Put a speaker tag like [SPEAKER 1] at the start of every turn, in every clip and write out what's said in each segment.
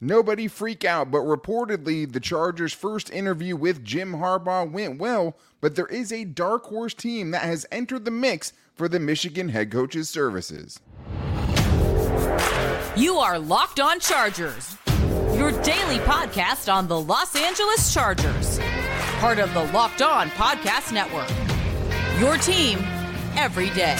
[SPEAKER 1] Nobody freak out, but reportedly the Chargers' first interview with Jim Harbaugh went well, but there is a dark horse team that has entered the mix for the Michigan head coach's services.
[SPEAKER 2] You are Locked On Chargers, your daily podcast on the Los Angeles Chargers, part of the Locked On Podcast Network. Your team every day.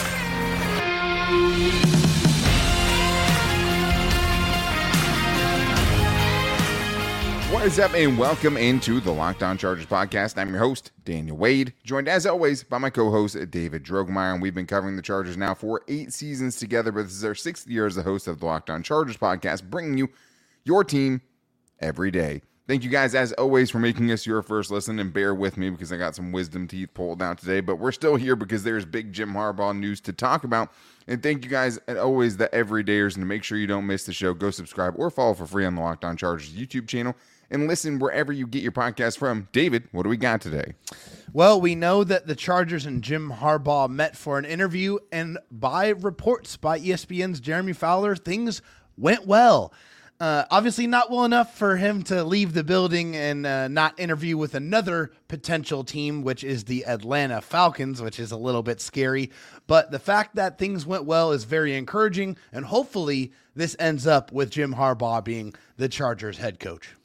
[SPEAKER 1] What is up, and welcome into the Locked On Chargers podcast. I'm your host, Daniel Wade, joined as always by my co host, David Drogemeyer. And we've been covering the Chargers now for eight seasons together, but this is our sixth year as the host of the Locked On Chargers podcast, bringing you your team every day. Thank you guys, as always, for making us your first listen. And bear with me because I got some wisdom teeth pulled out today. But we're still here because there's big Jim Harbaugh news to talk about. And thank you guys, and always, the everydayers. And to make sure you don't miss the show, go subscribe or follow for free on the Locked On Chargers YouTube channel and listen wherever you get your podcast from. David, what do we got today?
[SPEAKER 3] Well, we know that the Chargers and Jim Harbaugh met for an interview, and by reports by ESPN's Jeremy Fowler, things went well. Uh, obviously, not well enough for him to leave the building and uh, not interview with another potential team, which is the Atlanta Falcons, which is a little bit scary. But the fact that things went well is very encouraging, and hopefully, this ends up with Jim Harbaugh being the Chargers head coach.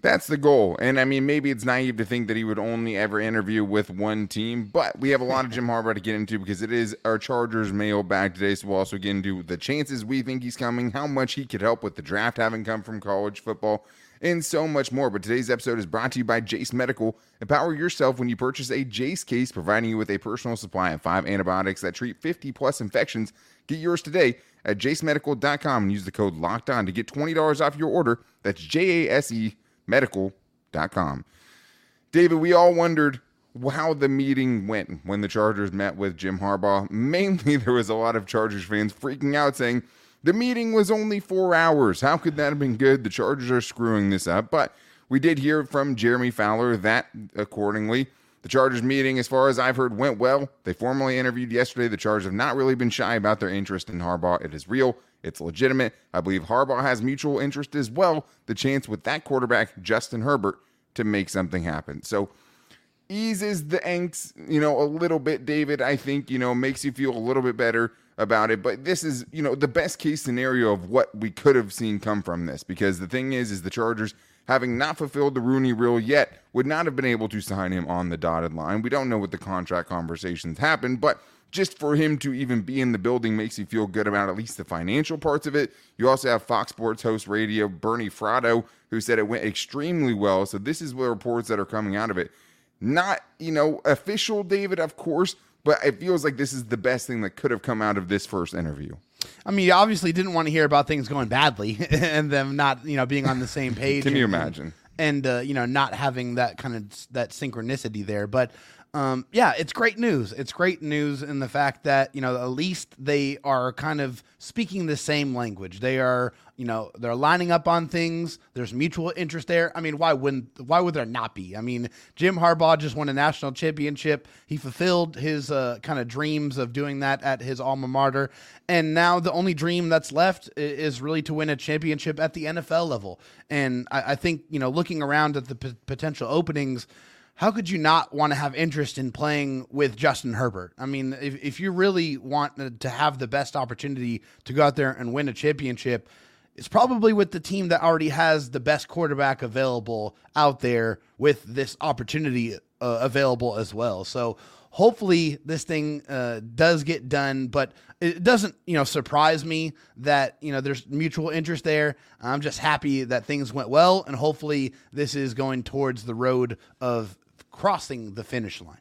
[SPEAKER 1] That's the goal. And I mean, maybe it's naive to think that he would only ever interview with one team, but we have a lot of Jim Harbaugh to get into because it is our Chargers mailbag today. So we'll also get into the chances we think he's coming, how much he could help with the draft having come from college football, and so much more. But today's episode is brought to you by Jase Medical. Empower yourself when you purchase a Jace case, providing you with a personal supply of five antibiotics that treat 50 plus infections. Get yours today at jasemedical.com and use the code locked on to get $20 off your order. That's J A S E medical.com. David, we all wondered how the meeting went when the Chargers met with Jim Harbaugh. Mainly, there was a lot of Chargers fans freaking out saying the meeting was only four hours. How could that have been good? The Chargers are screwing this up. But we did hear from Jeremy Fowler that, accordingly, the Chargers meeting, as far as I've heard, went well. They formally interviewed yesterday. The Chargers have not really been shy about their interest in Harbaugh. It is real. It's legitimate. I believe Harbaugh has mutual interest as well. The chance with that quarterback, Justin Herbert, to make something happen. So eases the angst, you know, a little bit, David. I think, you know, makes you feel a little bit better about it. But this is, you know, the best case scenario of what we could have seen come from this. Because the thing is, is the Chargers, having not fulfilled the Rooney rule yet, would not have been able to sign him on the dotted line. We don't know what the contract conversations happened, but just for him to even be in the building makes you feel good about at least the financial parts of it. You also have Fox Sports host radio Bernie Fratto, who said it went extremely well. So this is the reports that are coming out of it. Not, you know, official, David, of course, but it feels like this is the best thing that could have come out of this first interview.
[SPEAKER 3] I mean, you obviously didn't want to hear about things going badly and them not, you know, being on the same page.
[SPEAKER 1] Can you
[SPEAKER 3] and-
[SPEAKER 1] imagine?
[SPEAKER 3] And uh, you know, not having that kind of that synchronicity there, but um, yeah, it's great news. It's great news in the fact that you know at least they are kind of speaking the same language. They are you know they're lining up on things. There's mutual interest there. I mean, why wouldn't why would there not be? I mean, Jim Harbaugh just won a national championship. He fulfilled his uh, kind of dreams of doing that at his alma mater, and now the only dream that's left is really to win a championship at the NFL level. And I, I think you know looking around at the p- potential openings how could you not want to have interest in playing with Justin Herbert? I mean, if, if you really want to have the best opportunity to go out there and win a championship, it's probably with the team that already has the best quarterback available out there with this opportunity uh, available as well. So hopefully this thing uh, does get done, but it doesn't, you know, surprise me that, you know, there's mutual interest there. I'm just happy that things went well, and hopefully this is going towards the road of crossing the finish line.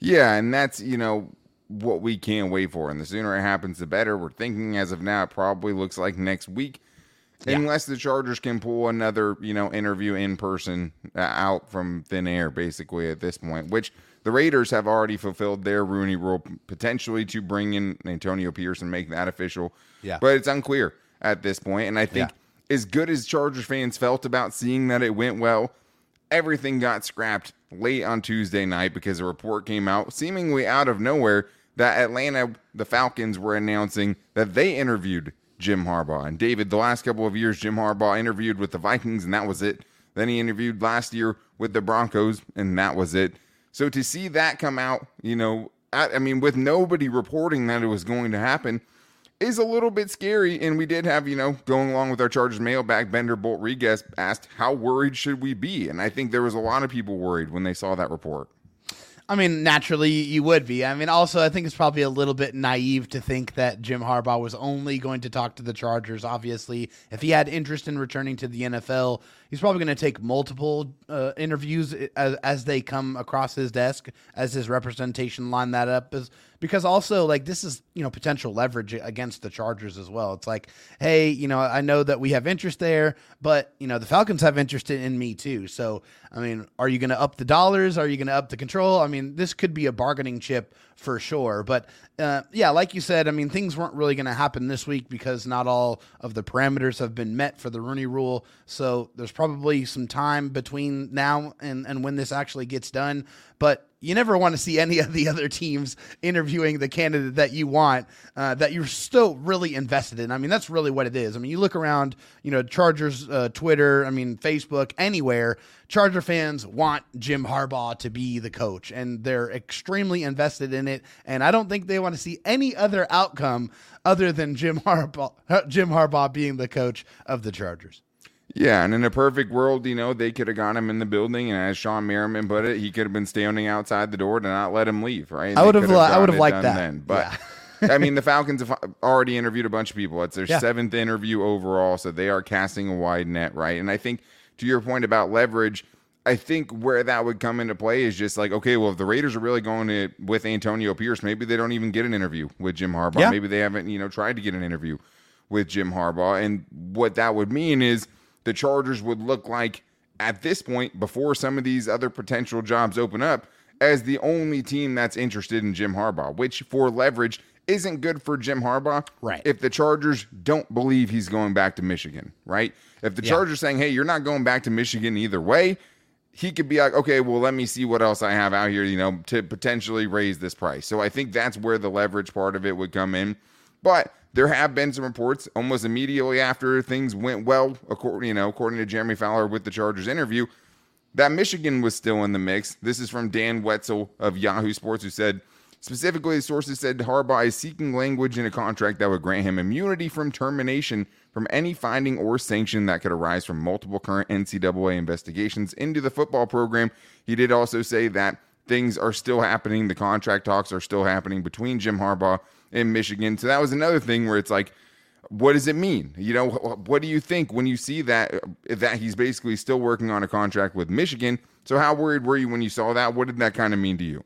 [SPEAKER 1] Yeah, and that's, you know, what we can't wait for. And the sooner it happens, the better. We're thinking as of now, it probably looks like next week. Unless the Chargers can pull another, you know, interview in person uh, out from thin air, basically at this point, which the Raiders have already fulfilled their Rooney rule, potentially to bring in Antonio Pierce and make that official.
[SPEAKER 3] Yeah.
[SPEAKER 1] But it's unclear at this point. And I think
[SPEAKER 3] Yeah.
[SPEAKER 1] as good as Chargers fans felt about seeing that it went well, everything got scrapped late on Tuesday night because a report came out seemingly out of nowhere that Atlanta, the Falcons, were announcing that they interviewed Jim Harbaugh. And David, the last couple of years, Jim Harbaugh interviewed with the Vikings, and that was it. Then he interviewed last year with the Broncos, and that was it. So to see that come out, you know, I, I mean, with nobody reporting that it was going to happen, is a little bit scary. And we did have, you know, going along with our Chargers mailbag, Bender Bolt Regas asked, How worried should we be? And I think there was a lot of people worried when they saw that report.
[SPEAKER 3] I mean, naturally, you would be. I mean, also, I think it's probably a little bit naive to think that Jim Harbaugh was only going to talk to the Chargers. Obviously, if he had interest in returning to the NFL, he's probably going to take multiple uh, interviews as, as they come across his desk as his representation line that up. Is because also like this is you know potential leverage against the Chargers as well. It's like, hey, you know, I know that we have interest there, but you know the Falcons have interest in me too. So I mean, are you going to up the dollars? Are you going to up the control? I mean, this could be a bargaining chip for sure. But uh, yeah, like you said, I mean, things weren't really going to happen this week because not all of the parameters have been met for the Rooney Rule. So there's probably some time between now and and when this actually gets done. But you never want to see any of the other teams interviewing the candidate that you want uh, that you're still really invested in. I mean, that's really what it is. I mean, you look around, you know, Chargers, uh, Twitter, I mean, Facebook, anywhere. Charger fans want Jim Harbaugh to be the coach, and they're extremely invested in it. And I don't think they want to see any other outcome other than Jim Harbaugh, Jim Harbaugh being the coach of the Chargers.
[SPEAKER 1] Yeah, and in a perfect world, you know, they could have got him in the building, and as Shawne Merriman put it, he could have been standing outside the door to not let him leave. Right?
[SPEAKER 3] I would have, I would have liked that. Then.
[SPEAKER 1] But yeah. I mean, the Falcons have already interviewed a bunch of people. It's their yeah. seventh interview overall, so they are casting a wide net, right? And I think to your point about leverage, I think where that would come into play is just like, okay, well, if the Raiders are really going to with Antonio Pierce, maybe they don't even get an interview with Jim Harbaugh. Yeah. Maybe they haven't, you know, tried to get an interview with Jim Harbaugh, and what that would mean is the Chargers would look like at this point, before some of these other potential jobs open up, as the only team that's interested in Jim Harbaugh, which for leverage isn't good for Jim Harbaugh.
[SPEAKER 3] Right.
[SPEAKER 1] If the Chargers don't believe he's going back to Michigan, right? If the yeah. Chargers saying, hey, you're not going back to Michigan either way, he could be like, okay, well, let me see what else I have out here, you know, to potentially raise this price. So I think that's where the leverage part of it would come in. But there have been some reports almost immediately after things went well, according you know, according to Jeremy Fowler with the Chargers interview, that Michigan was still in the mix. This is from Dan Wetzel of Yahoo Sports, who said specifically, sources said Harbaugh is seeking language in a contract that would grant him immunity from termination from any finding or sanction that could arise from multiple current NCAA investigations into the football program. He did also say that things are still happening. The contract talks are still happening between Jim Harbaugh and Michigan. So that was another thing where it's like, what does it mean? You know, what do you think when you see that that he's basically still working on a contract with Michigan? So how worried were you when you saw that? What did that kind of mean to you?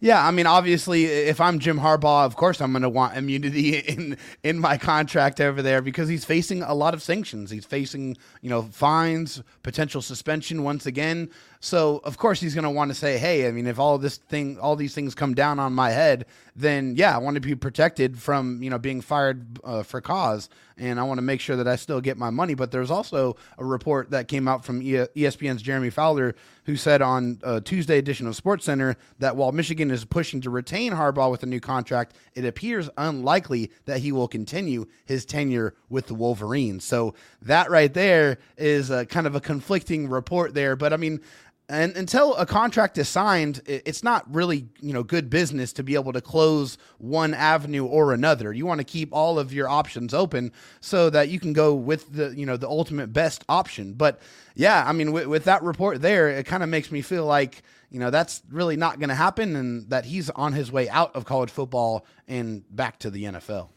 [SPEAKER 3] Yeah, I mean, obviously, if I'm Jim Harbaugh, of course I'm going to want immunity in in my contract over there because he's facing a lot of sanctions. He's facing, you know, fines, potential suspension once again. So of course he's going to want to say, "Hey, I mean, if all this thing, all these things come down on my head, then yeah, I want to be protected from you know being fired uh, for cause, and I want to make sure that I still get my money." But there's also a report that came out from ESPN's Jeremy Fowler, who said on a Tuesday edition of Sports Center that while Michigan is pushing to retain Harbaugh with a new contract, it appears unlikely that he will continue his tenure with the Wolverines. So that right there is a, kind of a conflicting report there, but I mean and until a contract is signed it's not really you know good business to be able to close one avenue or another. You want to keep all of your options open so that you can go with the you know the ultimate best option. But yeah i mean with, with that report there it kind of makes me feel like you know that's really not going to happen and that he's on his way out of college football and back to the nfl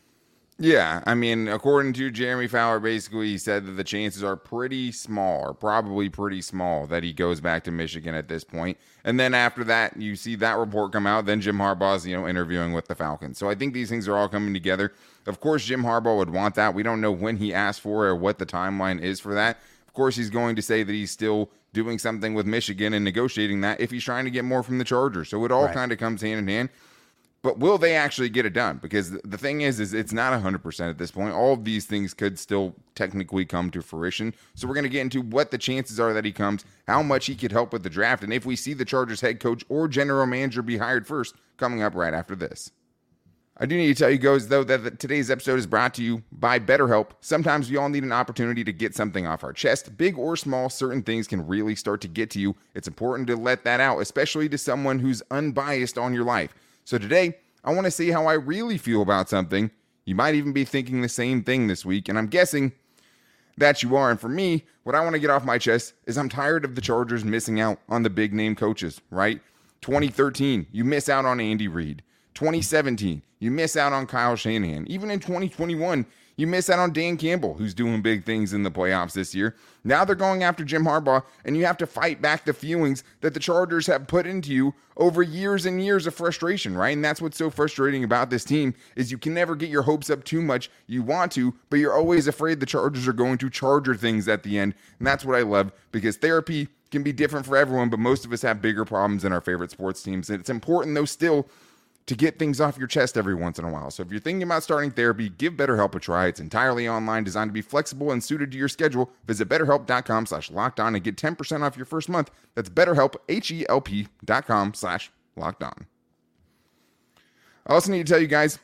[SPEAKER 1] yeah, I mean, according to Jeremy Fowler, basically he said that the chances are pretty small, or probably pretty small, that he goes back to Michigan at this point. And then after that, you see that report come out. Then Jim Harbaugh's, you know, interviewing with the Falcons. So I think these things are all coming together. Of course, Jim Harbaugh would want that. We don't know when he asked for or what the timeline is for that. Of course, he's going to say that he's still doing something with Michigan and negotiating that if he's trying to get more from the Chargers. So it all right. kind of comes hand in hand. But will they actually get it done? Because the thing is, is it's not 100% at this point. All of these things could still technically come to fruition. So we're going to get into what the chances are that he comes, how much he could help with the draft, and if we see the Chargers head coach or general manager be hired first, coming up right after this. I do need to tell you guys, though, that today's episode is brought to you by BetterHelp. Sometimes we all need an opportunity to get something off our chest. Big or small, certain things can really start to get to you. It's important to let that out, especially to someone who's unbiased on your life. So today, I want to see how I really feel about something. You might even be thinking the same thing this week, and I'm guessing that you are. And for me, what I want to get off my chest is I'm tired of the Chargers missing out on the big name coaches, right? 2013, you miss out on Andy Reid. 2017, you miss out on Kyle Shanahan. Even in 2021, you miss out on Dan Campbell, who's doing big things in the playoffs this year. Now they're going after Jim Harbaugh, and you have to fight back the feelings that the Chargers have put into you over years and years of frustration, right? And that's what's so frustrating about this team is you can never get your hopes up too much. You want to, but you're always afraid the Chargers are going to Charger things at the end. And that's what I love because therapy can be different for everyone, but most of us have bigger problems than our favorite sports teams. And it's important though still to get things off your chest every once in a while. So if you're thinking about starting therapy, give BetterHelp a try. It's entirely online, designed to be flexible and suited to your schedule. Visit betterhelp.com slash locked on and get 10% off your first month. That's betterhelp, H-E-L-P dot com slash locked on. I also need to tell you guys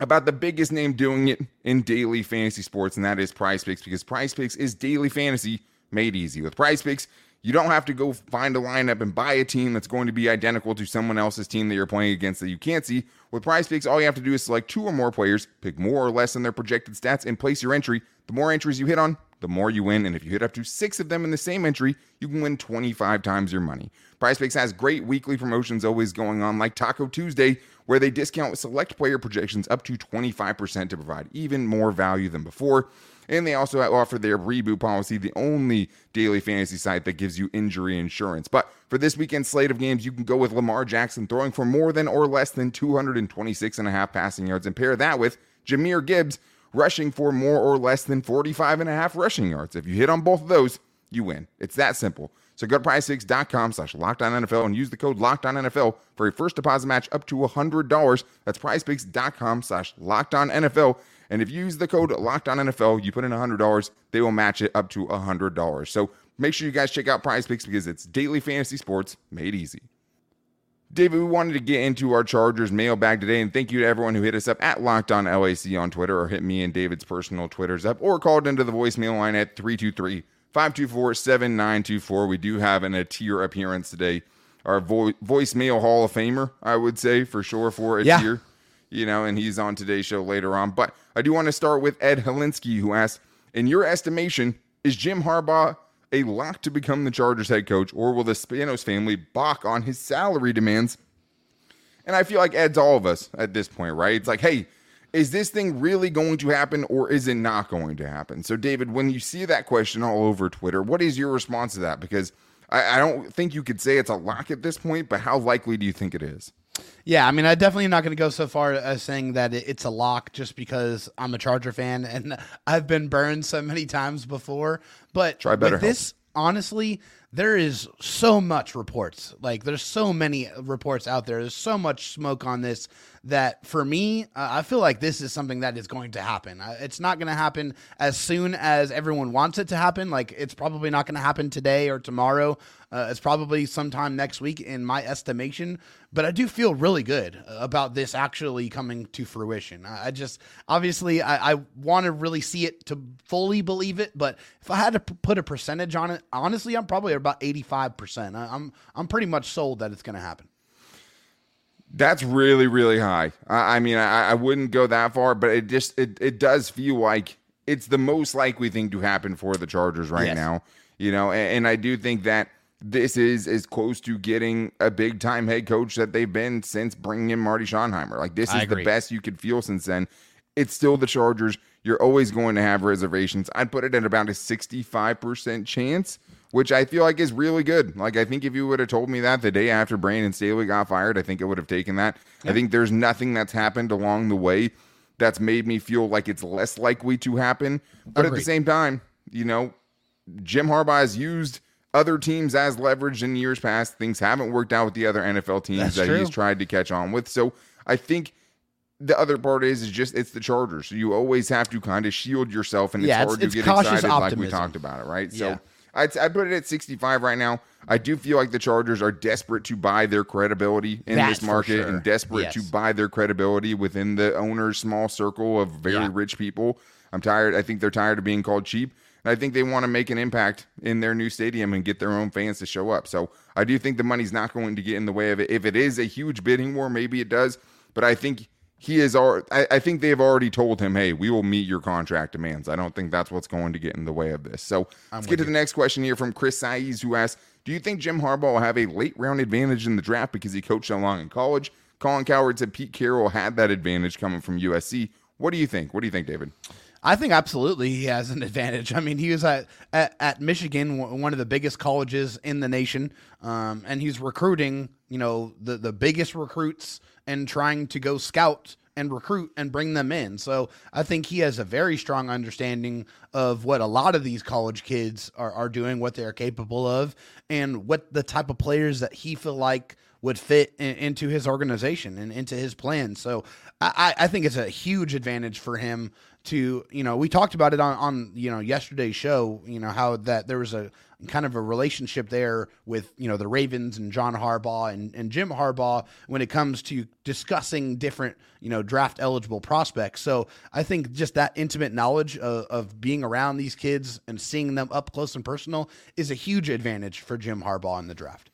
[SPEAKER 1] about the biggest name doing it in daily fantasy sports, and that is Prize Picks, because Prize Picks is daily fantasy made easy. With Prize Picks, you don't have to go find a lineup and buy a team that's going to be identical to someone else's team that you're playing against that you can't see. With prize picks, all you have to do is select two or more players, pick more or less than their projected stats, and place your entry. The more entries you hit on, the more you win. And if you hit up to six of them in the same entry, you can win 25 times your money. Prize Picks has great weekly promotions always going on, like Taco Tuesday, where they discount select player projections up to 25% to provide even more value than before. And they also offer their reboot policy, the only daily fantasy site that gives you injury insurance. But for this weekend's slate of games, you can go with Lamar Jackson throwing for more than or less than 226 and a half passing yards and pair that with Jahmyr Gibbs rushing for more or less than 45 and a half rushing yards. If you hit on both of those, you win. It's that simple. So go to prizepicks.com slash NFL and use the code NFL for a first deposit match up to $100. That's prizepicks.com slash NFL. And if you use the code Locked On NFL, you put in $100, they will match it up to $100. So make sure you guys check out Prize Picks because it's daily fantasy sports made easy. David, we wanted to get into our Chargers mailbag today, and thank you to everyone who hit us up at Locked On LAC on Twitter or hit me and David's personal Twitters up or called into the voicemail line at 323 524 7924. We do have an, a tier appearance today. Our vo- voicemail Hall of Famer, I would say, for sure, for a
[SPEAKER 3] Yeah.
[SPEAKER 1] tier you know, and he's on today's show later on. But I do want to start with Ed Helinsky, who asked, in your estimation, is Jim Harbaugh a lock to become the Chargers head coach, or will the Spanos family balk on his salary demands? And I feel like Ed's all of us at this point, right? It's like, hey, is this thing really going to happen or is it not going to happen? So, David, when you see that question all over Twitter, what is your response to that? Because I, I don't think you could say it's a lock at this point, but how likely do you think it is?
[SPEAKER 3] Yeah, I mean, I definitely not going to go so far as saying that it's a lock just because I'm a Charger fan and I've been burned so many times before. But
[SPEAKER 1] Try BetterHelp.
[SPEAKER 3] with this, honestly, there is so much reports. Like, there's so many reports out there. There's so much smoke on this that for me, uh, I feel like this is something that is going to happen. Uh, It's not going to happen as soon as everyone wants it to happen. Like, it's probably not going to happen today or tomorrow. Uh, it's probably sometime next week, in my estimation. But I do feel really good about this actually coming to fruition. I I just, obviously, I, I want to really see it to fully believe it. But if I had to p- put a percentage on it, honestly, I'm probably about 85%. I, I'm, I'm pretty much sold that it's going to happen.
[SPEAKER 1] That's really, really high. I, I mean, I, I wouldn't go that far, but it just it, it does feel like it's the most likely thing to happen for the Chargers right
[SPEAKER 3] Yes.
[SPEAKER 1] now. You know, and, and I do think that this is as close to getting a big time head coach that they've been since bringing in Marty Schottenheimer. Like this is the best you could feel since then. It's still the Chargers. You're always going to have reservations. I'd put it at about a 65% chance, which I feel like is really good. Like, I think if you would have told me that the day after Brandon Staley got fired, I think I would have taken that. I think there's nothing that's happened along the way that's made me feel like it's less likely to happen. But at the same time, you know, Jim Harbaugh has used other teams as leverage in years past. Things haven't worked out with the other NFL teams
[SPEAKER 3] That's
[SPEAKER 1] that
[SPEAKER 3] true.
[SPEAKER 1] he's tried to catch on with. So I think the other part is is just it's the Chargers. So you always have to kind of shield yourself, and it's
[SPEAKER 3] Yeah,
[SPEAKER 1] hard
[SPEAKER 3] it's-
[SPEAKER 1] to
[SPEAKER 3] it's
[SPEAKER 1] get excited like we talked about it, right? So I'd put it at 65 right now. I do feel like the Chargers are desperate to buy their credibility in
[SPEAKER 3] That
[SPEAKER 1] this market
[SPEAKER 3] sure.
[SPEAKER 1] and desperate
[SPEAKER 3] Yes.
[SPEAKER 1] to buy their credibility within the owner's small circle of very
[SPEAKER 3] Yeah.
[SPEAKER 1] rich people. I'm tired. I think they're tired of being called cheap. And I think they want to make an impact in their new stadium and get their own fans to show up. So I do think the money's not going to get in the way of it. If it is a huge bidding war, maybe it does. But I think he is. al- I, I think they've already told him, "Hey, we will meet your contract demands." I don't think that's what's going to get in the way of this. So let's get to the next question here from Chris Saiz, who asks, "Do you think Jim Harbaugh will have a late round advantage in the draft because he coached so long in college?" Colin Cowherd said Pete Carroll had that advantage coming from USC. What do you think? What do you think, David?
[SPEAKER 3] I think absolutely he has an advantage. I mean, he was at at, at Michigan, w- one of the biggest colleges in the nation, um, and he's recruiting, you know, the the biggest recruits and trying to go scout and recruit and bring them in. So I think he has a very strong understanding of what a lot of these college kids are, are doing, what they're capable of, and what the type of players that he feel like would fit in, into his organization and into his plan. So I, I think it's a huge advantage for him to, you know, we talked about it on, on, you know, yesterday's show, you know, how that there was a kind of a relationship there with, you know, the Ravens and John Harbaugh and, and Jim Harbaugh when it comes to discussing different, you know, draft eligible prospects. So I think just that intimate knowledge of, of being around these kids and seeing them up close and personal is a huge advantage for Jim Harbaugh in the draft.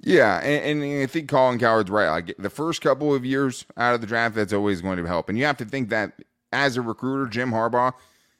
[SPEAKER 1] Yeah, and, and I think Colin Cowherd's right. Like the first couple of years out of the draft, that's always going to help. And you have to think that as a recruiter, Jim Harbaugh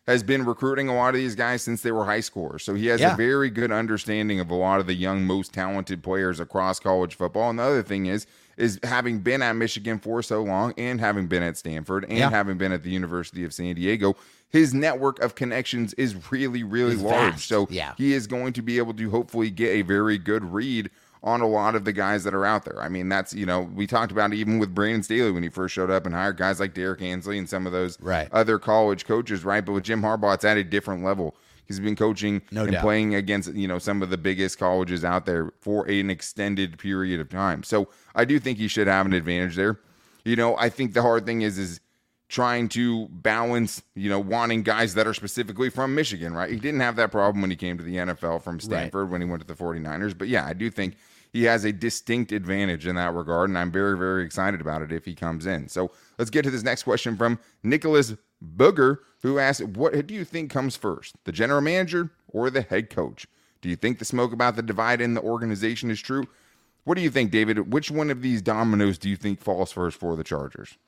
[SPEAKER 1] has been recruiting a lot of these guys since they were high schoolers. So he has
[SPEAKER 3] Yeah.
[SPEAKER 1] a very good understanding of a lot of the young, most talented players across college football. And the other thing is, is having been at Michigan for so long and having been at Stanford and
[SPEAKER 3] Yeah.
[SPEAKER 1] having been at the University of San Diego, his network of connections is really, really
[SPEAKER 3] Is
[SPEAKER 1] large.
[SPEAKER 3] vast.
[SPEAKER 1] So
[SPEAKER 3] Yeah.
[SPEAKER 1] he is going to be able to hopefully get a very good read on a lot of the guys that are out there. I mean, that's, you know, we talked about it even with Brandon Staley when he first showed up and hired guys like Derrick Ansley and some of those
[SPEAKER 3] Right.
[SPEAKER 1] other college coaches, right? But with Jim Harbaugh, it's at a different level. He's been coaching
[SPEAKER 3] No
[SPEAKER 1] and
[SPEAKER 3] doubt.
[SPEAKER 1] playing against, you know, some of the biggest colleges out there for an extended period of time. So I do think he should have an advantage there. You know, I think the hard thing is is trying to balance, you know, wanting guys that are specifically from Michigan, right? He didn't have that problem when he came to the NFL from Stanford when he went to the 49ers. But yeah, I do think he has a distinct advantage in that regard. And I'm very, very excited about it if he comes in. So let's get to this next question from Nicholas Booger, who asked, What do you think comes first, the general manager or the head coach? Do you think the smoke about the divide in the organization is true? What do you think, David? Which one of these dominoes do you think falls first for the Chargers?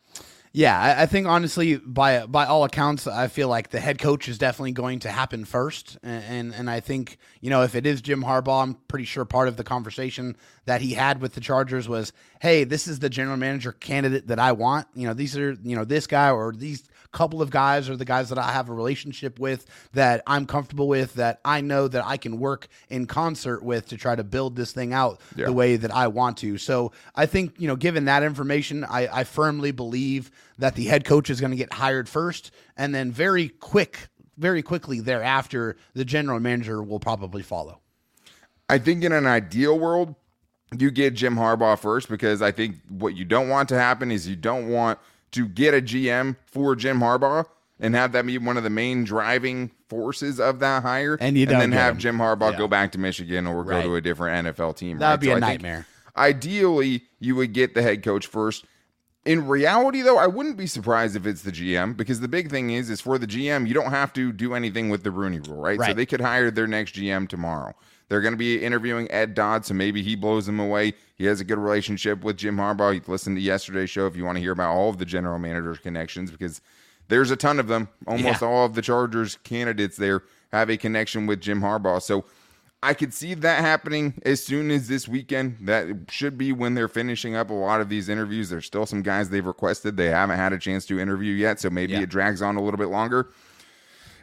[SPEAKER 3] Yeah, I, think honestly, by by all accounts, I feel like the head coach is definitely going to happen first, and, and I think you know if it is Jim Harbaugh, I'm pretty sure part of the conversation that he had with the Chargers was, "Hey, this is the general manager candidate that I want. You know, these are you know this guy or these couple of guys are the guys that I have a relationship with that I'm comfortable with that I know that I can work in concert with to try to build this thing out
[SPEAKER 1] Yeah.
[SPEAKER 3] the way that I want to. So I think, you know, given that information, I, I firmly believe that the head coach is going to get hired first and then very quick, very quickly thereafter, the general manager will probably follow.
[SPEAKER 1] I think in an ideal world, you get Jim Harbaugh first because I think what you don't want to happen is you don't want to get a GM for Jim Harbaugh and have that be one of the main driving forces of that hire,
[SPEAKER 3] And you don't
[SPEAKER 1] then have
[SPEAKER 3] him.
[SPEAKER 1] Jim Harbaugh
[SPEAKER 3] Yeah.
[SPEAKER 1] go back to Michigan or go to a different NFL team.
[SPEAKER 3] That
[SPEAKER 1] right?
[SPEAKER 3] would be
[SPEAKER 1] So
[SPEAKER 3] a
[SPEAKER 1] I
[SPEAKER 3] nightmare.
[SPEAKER 1] Ideally, you would get the head coach first. In reality, though, I wouldn't be surprised if it's the GM because the big thing is, is for the GM, you don't have to do anything with the Rooney Rule, right? So they could hire their next GM tomorrow. They're going to be interviewing Ed Dodd, so maybe he blows them away. He has a good relationship with Jim Harbaugh. You listen to yesterday's show if you want to hear about all of the general managers' connections because there's a ton of them. Almost
[SPEAKER 3] Yeah.
[SPEAKER 1] all of the Chargers candidates there have a connection with Jim Harbaugh. So I could see that happening as soon as this weekend. That should be when they're finishing up a lot of these interviews. There's still some guys they've requested they haven't had a chance to interview yet, so maybe
[SPEAKER 3] Yeah.
[SPEAKER 1] it drags on a little bit longer.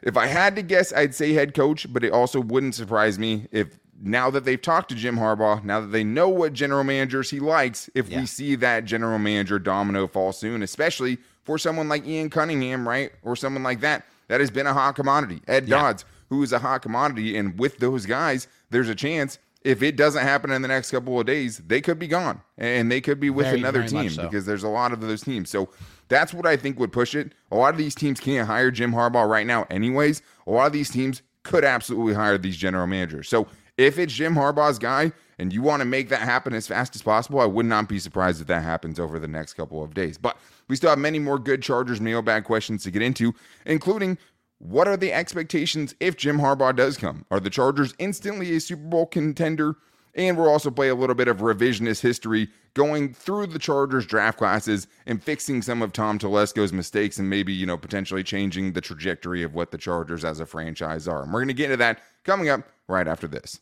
[SPEAKER 1] If I had to guess, I'd say head coach, but it also wouldn't surprise me if now that they've talked to Jim Harbaugh, now that they know what general managers he likes, if
[SPEAKER 3] Yeah.
[SPEAKER 1] we see that general manager domino fall soon, especially for someone like Ian Cunningham, right? Or someone like that, that has been a hot commodity. Ed
[SPEAKER 3] Yeah.
[SPEAKER 1] Dodds, who is a hot commodity. And with those guys, there's a chance if it doesn't happen in the next couple of days, they could be gone and they could be with
[SPEAKER 3] Very,
[SPEAKER 1] another
[SPEAKER 3] very
[SPEAKER 1] team
[SPEAKER 3] so.
[SPEAKER 1] because there's a lot of those teams. So that's what I think would push it. A lot of these teams can't hire Jim Harbaugh right now, anyways. A lot of these teams could absolutely hire these general managers. So if it's Jim Harbaugh's guy and you want to make that happen as fast as possible, I would not be surprised if that happens over the next couple of days. But we still have many more good Chargers mailbag questions to get into, including what are the expectations if Jim Harbaugh does come? Are the Chargers instantly a Super Bowl contender? And we'll also play a little bit of revisionist history going through the Chargers draft classes and fixing some of Tom Telesco's mistakes and maybe, you know, potentially changing the trajectory of what the Chargers as a franchise are. And we're going to get into that coming up right after this.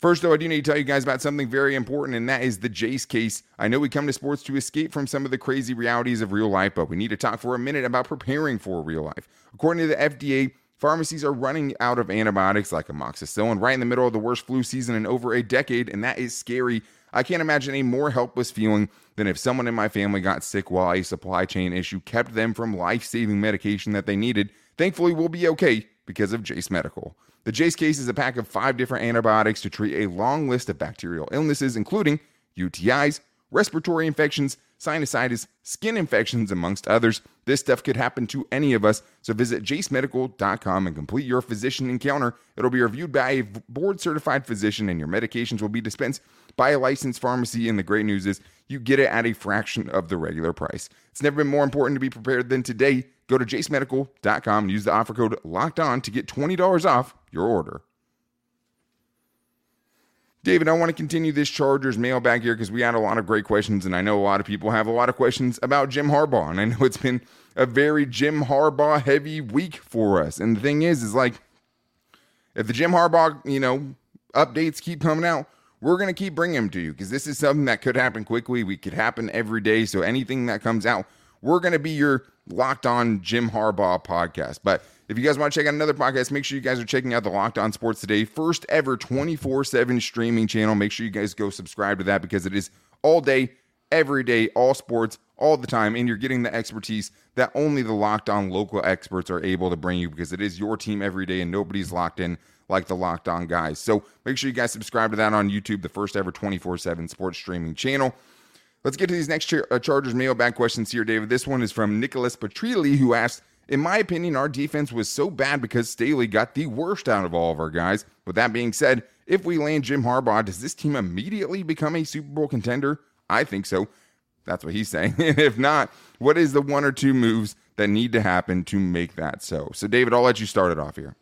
[SPEAKER 1] First, though, I do need to tell you guys about something very important, and that is the Jase case. I know we come to sports to escape from some of the crazy realities of real life, but we need to talk for a minute about preparing for real life. According to the FDA, pharmacies are running out of antibiotics like amoxicillin right in the middle of the worst flu season in over a decade, and that is scary. I can't imagine a more helpless feeling than if someone in my family got sick while a supply chain issue kept them from life saving medication that they needed. Thankfully, we'll be okay because of Jase Medical. The Jase case is a pack of five different antibiotics to treat a long list of bacterial illnesses, including UTIs, respiratory infections, sinusitis, skin infections, amongst others. This stuff could happen to any of us, so visit jasemedical.com and complete your physician encounter. It'll be reviewed by a board certified physician, and your medications will be dispensed by a licensed pharmacy. And the great news is you get it at a fraction of the regular price. It's never been more important to be prepared than today. Go to jasemedical.com and use the offer code locked on to get $20 off your order. David, I want to continue this Chargers mailbag here because we had a lot of great questions, and I know a lot of people have a lot of questions about Jim Harbaugh, and I know it's been a very Jim Harbaugh heavy week for us. And the thing is, is like if the Jim Harbaugh, you know, updates keep coming out, we're going to keep bringing them to you because this is something that could happen quickly. We could happen every day. So anything that comes out, we're going to be your locked on Jim Harbaugh podcast. But if you guys want to check out another podcast, make sure you guys are checking out the Locked On Sports Today, first ever 24 7 streaming channel. Make sure you guys go subscribe to that because it is all day, every day, all sports, all the time. And you're getting the expertise that only the Locked On local experts are able to bring you because it is your team every day and nobody's locked in like the Locked On guys. So make sure you guys subscribe to that on YouTube, the first ever 24 7 sports streaming channel. Let's get to these next Char- uh, Chargers mailbag questions here, David. This one is from Nicholas Petrilli, who asked, in my opinion, our defense was so bad because Staley got the worst out of all of our guys. With that being said, if we land Jim Harbaugh, does this team immediately become a Super Bowl contender? I think so. That's what he's saying. if not, what is the one or two moves that need to happen to make that so? So, David, I'll let you start it off here.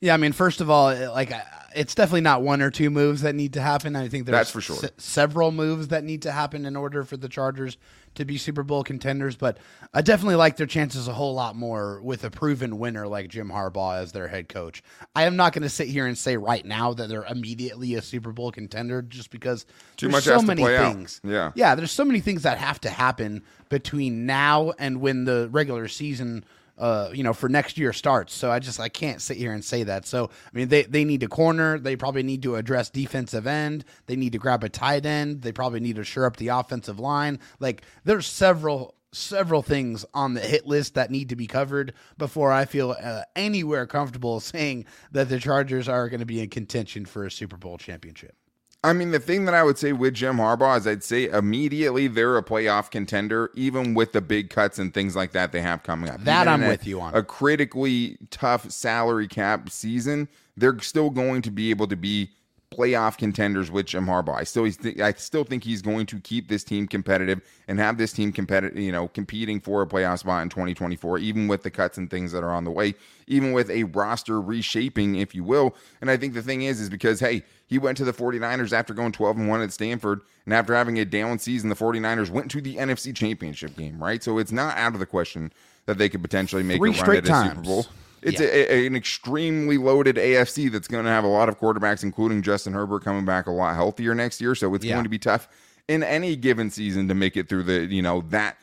[SPEAKER 3] Yeah, I mean, first of all, like it's definitely not one or two moves that need to happen. I think there's
[SPEAKER 1] That's for sure.
[SPEAKER 3] se- several moves that need to happen in order for the Chargers to be Super Bowl contenders. But I definitely like their chances a whole lot more with a proven winner like Jim Harbaugh as their head coach. I am not going to sit here and say right now that they're immediately a Super Bowl contender just because
[SPEAKER 1] Too
[SPEAKER 3] there's
[SPEAKER 1] much
[SPEAKER 3] so many
[SPEAKER 1] play out.
[SPEAKER 3] things.
[SPEAKER 1] Yeah.
[SPEAKER 3] yeah, there's so many things that have to happen between now and when the regular season uh, you know, for next year starts. So I just I can't sit here and say that. So I mean, they they need a corner. They probably need to address defensive end. They need to grab a tight end. They probably need to shore up the offensive line. Like there's several several things on the hit list that need to be covered before I feel uh, anywhere comfortable saying that the Chargers are going to be in contention for a Super Bowl championship.
[SPEAKER 1] I mean, the thing that I would say with Jim Harbaugh is I'd say immediately they're a playoff contender, even with the big cuts and things like that they have coming up.
[SPEAKER 3] That
[SPEAKER 1] Even
[SPEAKER 3] I'm
[SPEAKER 1] in a-
[SPEAKER 3] with you on.
[SPEAKER 1] A critically tough salary cap season, they're still going to be able to be playoff contenders with Jim Harbaugh. I still, think, I still think he's going to keep this team competitive and have this team competitive, you know, competing for a playoff spot in 2024, even with the cuts and things that are on the way, even with a roster reshaping, if you will. And I think the thing is, is because, hey, he went to the 49ers after going 12 and 1 at Stanford. And after having a down season, the 49ers went to the NFC championship game, right? So it's not out of the question that they could potentially make
[SPEAKER 3] Three
[SPEAKER 1] a run
[SPEAKER 3] straight
[SPEAKER 1] at a Super
[SPEAKER 3] times.
[SPEAKER 1] Bowl. It's
[SPEAKER 3] Yeah.
[SPEAKER 1] a, a- an extremely loaded AFC that's going to have a lot of quarterbacks, including Justin Herbert, coming back a lot healthier next year. So it's
[SPEAKER 3] Yeah.
[SPEAKER 1] going to be tough in any given season to make it through the you know that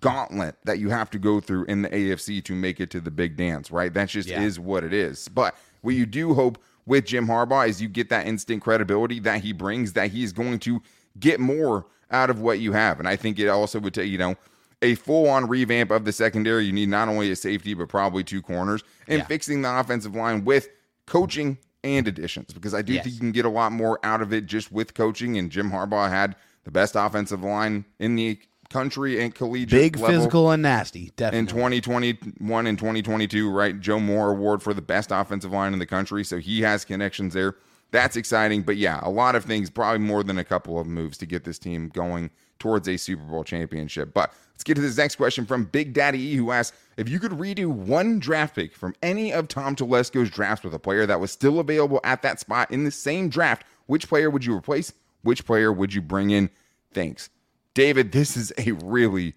[SPEAKER 1] gauntlet that you have to go through in the AFC to make it to the big dance. Right? That just
[SPEAKER 3] Yeah.
[SPEAKER 1] is what it is. But what you do hope with Jim Harbaugh is you get that instant credibility that he brings, that he's going to get more out of what you have. And I think it also would take you know a full on revamp of the secondary. You need not only a safety, but probably two corners and
[SPEAKER 3] Yeah.
[SPEAKER 1] fixing the offensive line with coaching and additions because I do
[SPEAKER 3] Yes.
[SPEAKER 1] think you can get a lot more out of it just with coaching. And Jim Harbaugh had the best offensive line in the country and collegiate
[SPEAKER 3] Big physical and nasty, definitely in
[SPEAKER 1] 2021 and 2022, right? Joe Moore Award for the best offensive line in the country. So he has connections there. That's exciting. But yeah, a lot of things, probably more than a couple of moves to get this team going towards a Super Bowl championship. But let's get to this next question from Big Daddy E, who asks if you could redo one draft pick from any of Tom Telesco's drafts with a player that was still available at that spot in the same draft, which player would you replace? Which player would you bring in? Thanks. David, this is a really,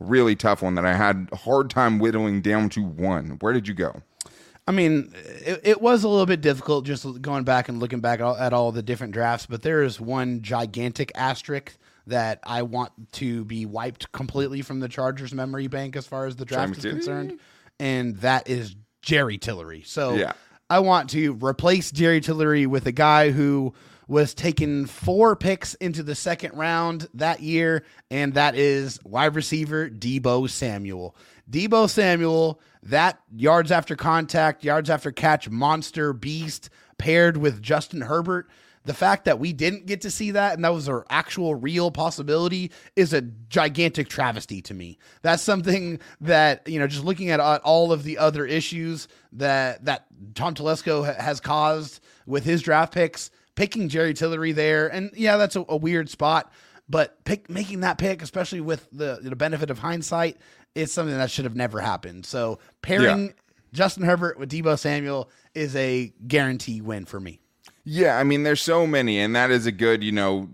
[SPEAKER 1] really tough one that I had a hard time whittling down to one. Where did you go?
[SPEAKER 3] I mean, it, it was a little bit difficult just going back and looking back at all, at all the different drafts, but there is one gigantic asterisk that I want to be wiped completely from the Chargers memory bank as far as the draft is concerned, and that is Jerry Tillery. So
[SPEAKER 1] Yeah.
[SPEAKER 3] I want to replace Jerry Tillery with a guy who was taken four picks into the second round that year, and that is wide receiver Deebo Samuel. Deebo Samuel, that yards after contact, yards after catch monster beast paired with Justin Herbert. The fact that we didn't get to see that and that was an actual real possibility is a gigantic travesty to me. That's something that, you know, just looking at all of the other issues that that Tom Telesco has caused with his draft picks, picking Jerry Tillery there and yeah, that's a, a weird spot, but pick making that pick especially with the the benefit of hindsight is something that should have never happened. So pairing
[SPEAKER 1] Yeah.
[SPEAKER 3] Justin Herbert with Deebo Samuel is a guarantee win for me.
[SPEAKER 1] Yeah, I mean, there's so many, and that is a good, you know,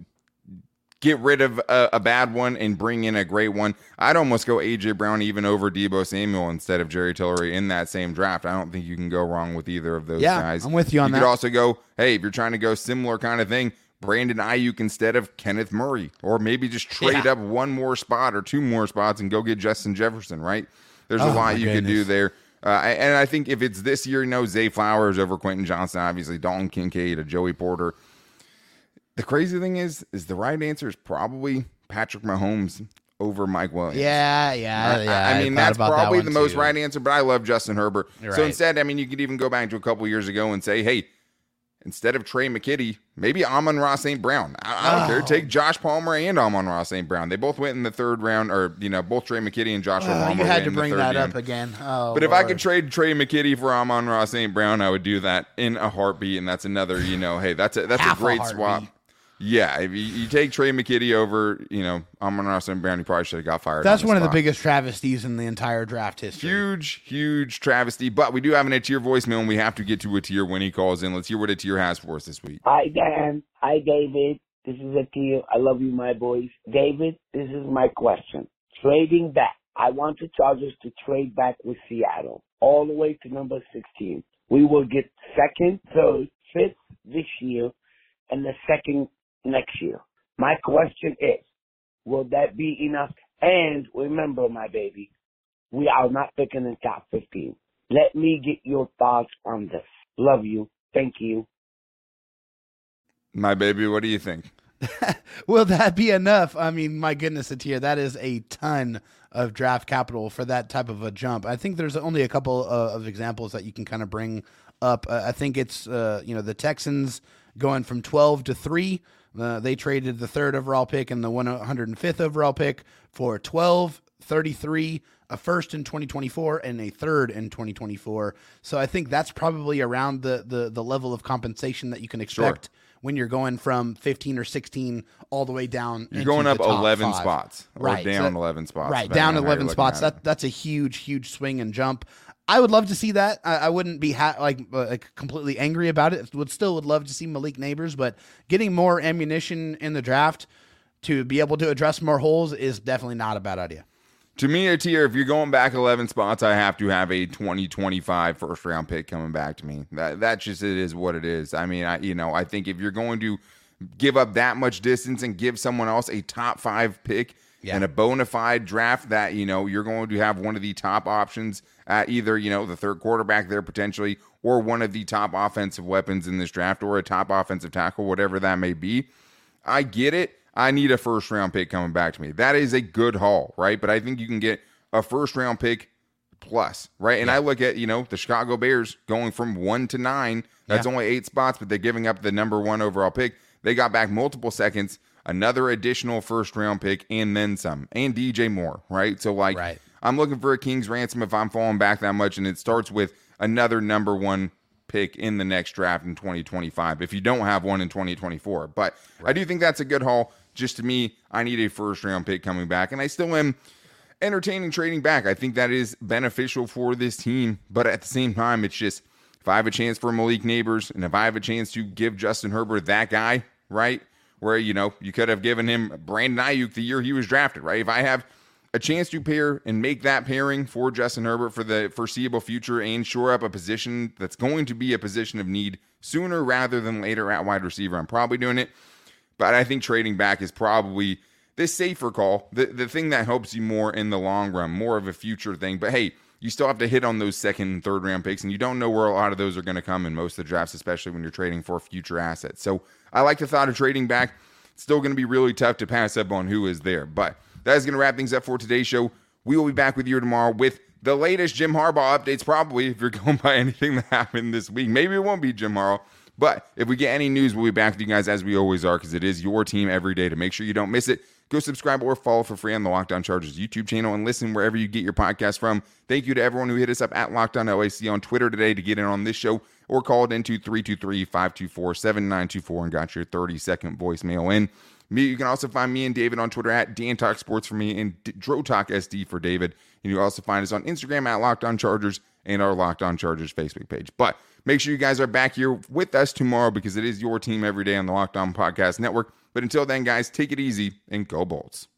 [SPEAKER 1] get rid of a, a bad one and bring in a great one. I'd almost go AJ Brown even over Deebo Samuel instead of Jerry Tillery in that same draft. I don't think you can go wrong with either of those
[SPEAKER 3] Yeah,
[SPEAKER 1] guys.
[SPEAKER 3] I'm with you on
[SPEAKER 1] you
[SPEAKER 3] that.
[SPEAKER 1] You could also go, hey, if you're trying to go similar kind of thing, Brandon Aiyuk instead of Kenneth Murray, or maybe just trade
[SPEAKER 3] Yeah.
[SPEAKER 1] up one more spot or two more spots and go get Justin Jefferson. Right? There's a
[SPEAKER 3] Oh,
[SPEAKER 1] lot
[SPEAKER 3] my
[SPEAKER 1] you could do there. Uh, and I think if it's this year, you know, Zay Flowers over Quentin Johnston, obviously Dalton Kincaid, a Joey Porter. The crazy thing is, is the right answer is probably Patrick Mahomes over Mike Williams.
[SPEAKER 3] Yeah, yeah,
[SPEAKER 1] I-
[SPEAKER 3] yeah.
[SPEAKER 1] I, mean,
[SPEAKER 3] thought
[SPEAKER 1] that's
[SPEAKER 3] that
[SPEAKER 1] probably
[SPEAKER 3] one
[SPEAKER 1] the most
[SPEAKER 3] too.
[SPEAKER 1] right answer, but I love Justin Herbert.
[SPEAKER 3] You're
[SPEAKER 1] so
[SPEAKER 3] right.
[SPEAKER 1] instead, I mean, you could even go back to a couple years ago and say, hey, instead of Tre' McKitty, maybe Amon-Ra St. Brown. I, I don't care.
[SPEAKER 3] Oh.
[SPEAKER 1] Take Josh Palmer and Amon-Ra St. Brown. They both went in the third round, or, you know, both Tre' McKitty and Joshua
[SPEAKER 3] Oh,
[SPEAKER 1] Palmer
[SPEAKER 3] you had to bring that
[SPEAKER 1] round.
[SPEAKER 3] up again. Oh,
[SPEAKER 1] But if I could trade Tre' McKitty for Amon-Ra St. Brown, I would do that in a heartbeat. And that's another, you know, hey, that's a that's
[SPEAKER 3] Half
[SPEAKER 1] a
[SPEAKER 3] a
[SPEAKER 1] great
[SPEAKER 3] heartbeat.
[SPEAKER 1] swap. Yeah, if you, you take Tre' McKitty over, you know, Amon-Ra St. Brown, you probably should have got fired.
[SPEAKER 3] that's
[SPEAKER 1] on
[SPEAKER 3] one of the biggest travesties in the entire draft history.
[SPEAKER 1] Huge, huge travesty. But we do have an a tier voicemail, and we have to get to a tier when he calls in. Let's hear what a tier has for us this week.
[SPEAKER 4] Hi, Dan. Hi, David. This is Akil. I love you, my boys. David, this is my question. Trading back. I want the Chargers to trade back with Seattle all the way to number 16. We will get second, third, fifth this year, and the second next year. My question is, will that be enough? And remember, my baby, we are not picking in top 15. Let me get your thoughts on this. Love you. Thank you.
[SPEAKER 1] My baby, what do you think?
[SPEAKER 3] Will that be enough? I mean, my goodness, Atir, that is a ton of draft capital for that type of a jump. I think there's only a couple uh, of examples that you can kind of bring up. Uh, I think it's uh, you know the Texans going from 12 to three. Uh, they traded the third overall pick and the 105th overall pick for 12, 33, a first in 2024, and a third in 2024. So I think that's probably around the the, the level of compensation that you can expect when you're going from 15 or 16 all the way down.
[SPEAKER 1] You're
[SPEAKER 3] into
[SPEAKER 1] going
[SPEAKER 3] the
[SPEAKER 1] up
[SPEAKER 3] top
[SPEAKER 1] 11
[SPEAKER 3] five.
[SPEAKER 1] spots, or
[SPEAKER 3] right?
[SPEAKER 1] down
[SPEAKER 3] so-
[SPEAKER 1] 11 spots.
[SPEAKER 3] Right, down
[SPEAKER 1] on how you're
[SPEAKER 3] 11 spots. That that's a huge, huge swing and jump. I would love to see that. I, I wouldn't be ha- like uh, like completely angry about it. Would still would love to see Malik Nabers, but getting more ammunition in the draft to be able to address more holes is definitely not a bad idea.
[SPEAKER 1] To me, a tier, if you're going back 11 spots, I have to have a 2025 first round pick coming back to me. That that just it is what it is. I mean, I you know, I think if you're going to give up that much distance and give someone else a top 5 pick
[SPEAKER 3] Yeah.
[SPEAKER 1] and a bona fide draft that, you know, you're going to have one of the top options at either, you know, the third quarterback there potentially or one of the top offensive weapons in this draft or a top offensive tackle, whatever that may be. I get it. I need a first round pick coming back to me. That is a good haul, right? But I think you can get a first round pick plus, right? And I look at, you know, the Chicago Bears going from one to nine. That's
[SPEAKER 3] Yeah.
[SPEAKER 1] only eight spots, but they're giving up the number one overall pick. They got back multiple seconds, another additional first round pick, and then some, and DJ Moore, right? So, like,
[SPEAKER 3] Right.
[SPEAKER 1] I'm looking for a King's ransom if I'm falling back that much, and it starts with another number one pick in the next draft in 2025 if you don't have one in 2024. But I do think that's a good haul. Just to me, I need a first round pick coming back, and I still am entertaining trading back. I think that is beneficial for this team, but at the same time, it's just if I have a chance for Malik Nabers and if I have a chance to give Justin Herbert that guy, right? Where you know you could have given him Brandon Aiyuk the year he was drafted, right? If I have a chance to pair and make that pairing for Justin Herbert for the foreseeable future and shore up a position that's going to be a position of need sooner rather than later at wide receiver, I'm probably doing it. But I think trading back is probably the safer call, the, the thing that helps you more in the long run, more of a future thing. But hey, you still have to hit on those second and third round picks, and you don't know where a lot of those are going to come in most of the drafts, especially when you're trading for future assets. So I like the thought of trading back. It's still going to be really tough to pass up on who is there. But that is going to wrap things up for today's show. We will be back with you tomorrow with the latest Jim Harbaugh updates, probably if you're going by anything that happened this week. Maybe it won't be Jim Harbaugh. But if we get any news, we'll be back with you guys as we always are because it is your team every day. To make sure you don't miss it, go subscribe or follow for free on the Locked On Chargers YouTube channel and listen wherever you get your podcast from. Thank you to everyone who hit us up at Locked On LAC on Twitter today to get in on this show or called into 323 524 7924 and got your 30 second voicemail in. Me, you can also find me and David on Twitter at Dan Talk Sports for me and D- Dro Talk SD for David. And you also find us on Instagram at Locked On Chargers and our Locked On Chargers Facebook page. But make sure you guys are back here with us tomorrow because it is your team every day on the Locked On Podcast Network. But until then, guys, take it easy and go Bolts.